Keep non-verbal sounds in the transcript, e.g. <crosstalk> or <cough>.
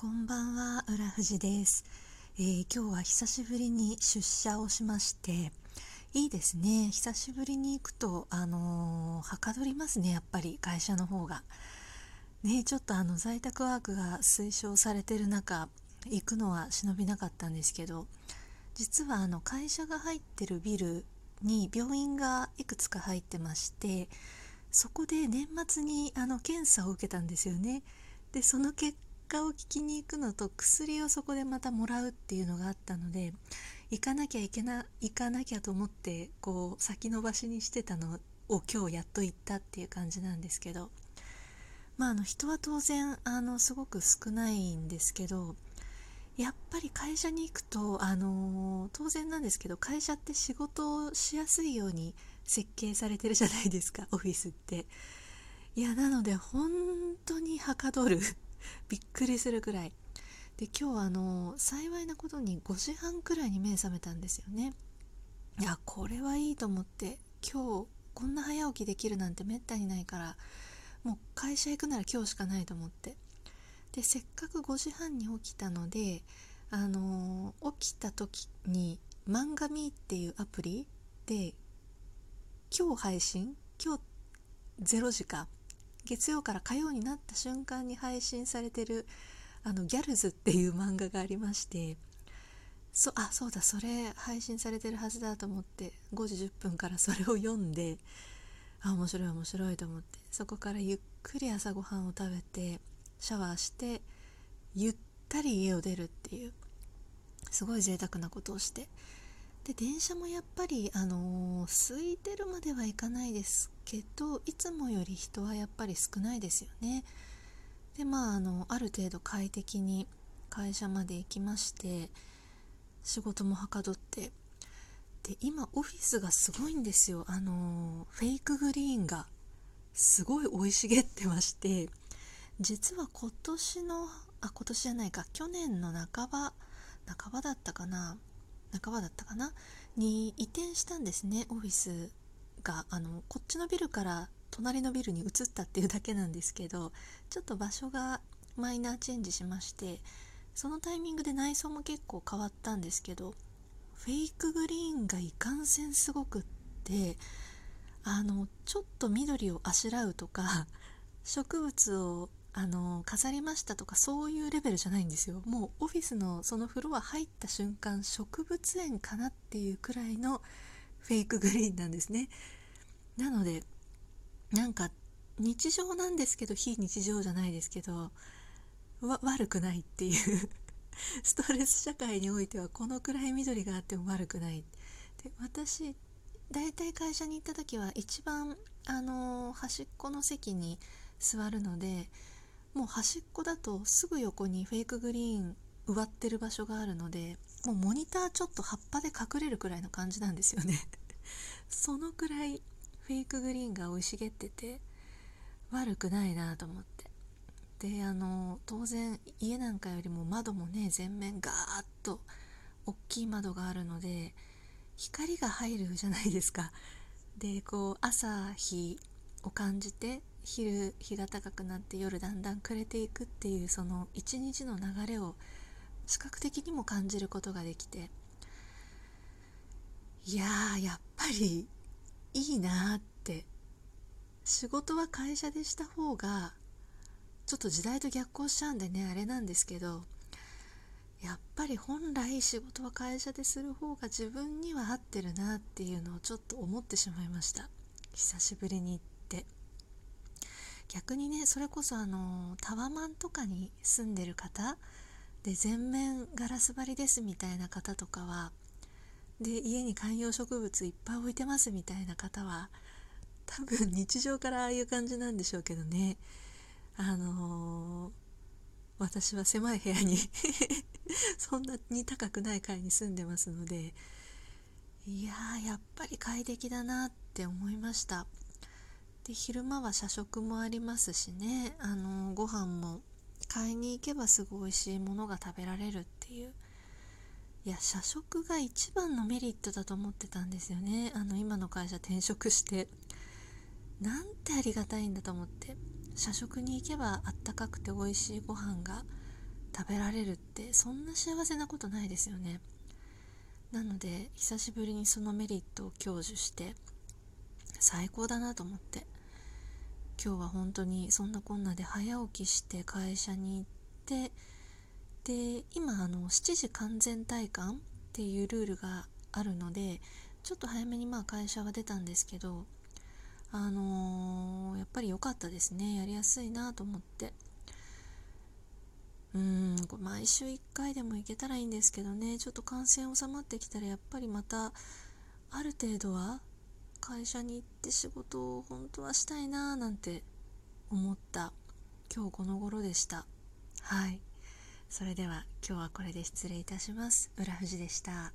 こんばんは、浦富士です、えー、今日は久しぶりに出社をしまして、いいですね。久しぶりに行くと、あのー、はかどりますね、やっぱり会社の方が。ね、ちょっとあの在宅ワークが推奨されてる中、行くのは忍びなかったんですけど、実はあの会社が入ってるビルに病院がいくつか入ってまして、そこで年末にあの検査を受けたんですよね。で、その結果を聞きに行くのと薬をそこでまたもらうっていうのがあったので行かなきゃいけな行かなきゃと思ってこう先延ばしにしてたのを今日やっと行ったっていう感じなんですけど。まああの人は当然あのすごく少ないんですけどやっぱり会社に行くとあの当然なんですけど会社って仕事をしやすいように設計されてるじゃないですかオフィスって。いやなので本当にはかどるびっくりするくらい。で今日はあの幸いなことに5時半くらいに目覚めたんですよね。いやこれはいいと思って今日こんな早起きできるなんてめったにないからもう会社行くなら今日しかないと思って。でせっかく5時半に起きたのであの起きた時に「漫画ミー」っていうアプリで今日配信？今日0時か。月曜から火曜になった瞬間に配信されてるあのギャルズっていう漫画がありましてそあそうだそれ配信されてるはずだと思って5時10分からそれを読んであ面白い面白いと思ってそこからゆっくり朝ごはんを食べてシャワーしてゆったり家を出るっていうすごい贅沢なことをしてで電車もやっぱり、あのー、空いてるまではいかないですけどいつもより人はやっぱり少ないですよね。でまああのある程度快適に会社まで行きまして仕事もはかどって。で今オフィスがすごいんですよ。あのフェイクグリーンがすごい生い茂ってまして実は今年のあ今年じゃないか去年の半ば半ばだったかな。半ばだったかな？に移転したんですね。オフィスが。あのこっちのビルから隣のビルに移ったっていうだけなんですけどちょっと場所がマイナーチェンジしましてそのタイミングで内装も結構変わったんですけどフェイクグリーンがいかんせんすごくってあのちょっと緑をあしらうとか <laughs> 植物をあの飾りましたとかそういうレベルじゃないんですよ。もうオフィスのそのフロア入った瞬間植物園かなっていうくらいのフェイクグリーンなんですね。なのでなんか日常なんですけど非日常じゃないですけど悪くないっていう <laughs> ストレス社会においてはこのくらい緑があっても悪くない。で私大体会社に行った時は一番あの端っこの席に座るのでもう端っこだとすぐ横にフェイクグリーン植わってる場所があるのでもうモニターちょっと葉っぱで隠れるくらいの感じなんですよね。<laughs> そのくらいフェイクグリーンが生い茂ってて悪くないなと思って。であの当然家なんかよりも窓もね全面ガーッと大きい窓があるので光が入るじゃないですか。でこう朝日を感じて昼日が高くなって夜だんだん暮れていくっていうその一日の流れを視覚的にも感じることができていやーやっぱりいいなって仕事は会社でした方がちょっと時代と逆行しちゃうんでねあれなんですけどやっぱり本来仕事は会社でする方が自分には合ってるなっていうのをちょっと思ってしまいました。久しぶりに行って。逆にねそれこそあのタワマンとかに住んでる方で全面ガラス張りですみたいな方とかはで家に観葉植物いっぱい置いてますみたいな方は多分日常からああいう感じなんでしょうけどね。あのー、私は狭い部屋に <laughs> そんなに高くない階に住んでますのでいややっぱり快適だなって思いました。で昼間は社食もありますしね。あのご飯も買いに行けばすごい美味しいものが食べられるっていう。いや社食が一番のメリットだと思ってたんですよね。あの今の会社転職して。なんてありがたいんだと思って。社食に行けばあったかくて美味しいご飯が食べられるって。そんな幸せなことないですよね。なので久しぶりにそのメリットを享受して。最高だなと思って。今日は本当にそんなこんなで早起きして会社に行ってで今あの7時完全体感っていうルールがあるのでちょっと早めにまあ会社は出たんですけどあのー、やっぱり良かったですね。やりやすいなと思って。うん毎週1回でも行けたらいいんですけどね。ちょっと感染収まってきたらやっぱりまたある程度は会社に行って仕事を本当はしたいななんて思った。今日この頃でした。はい。それでは今日はこれで失礼いたします。浦富士でした。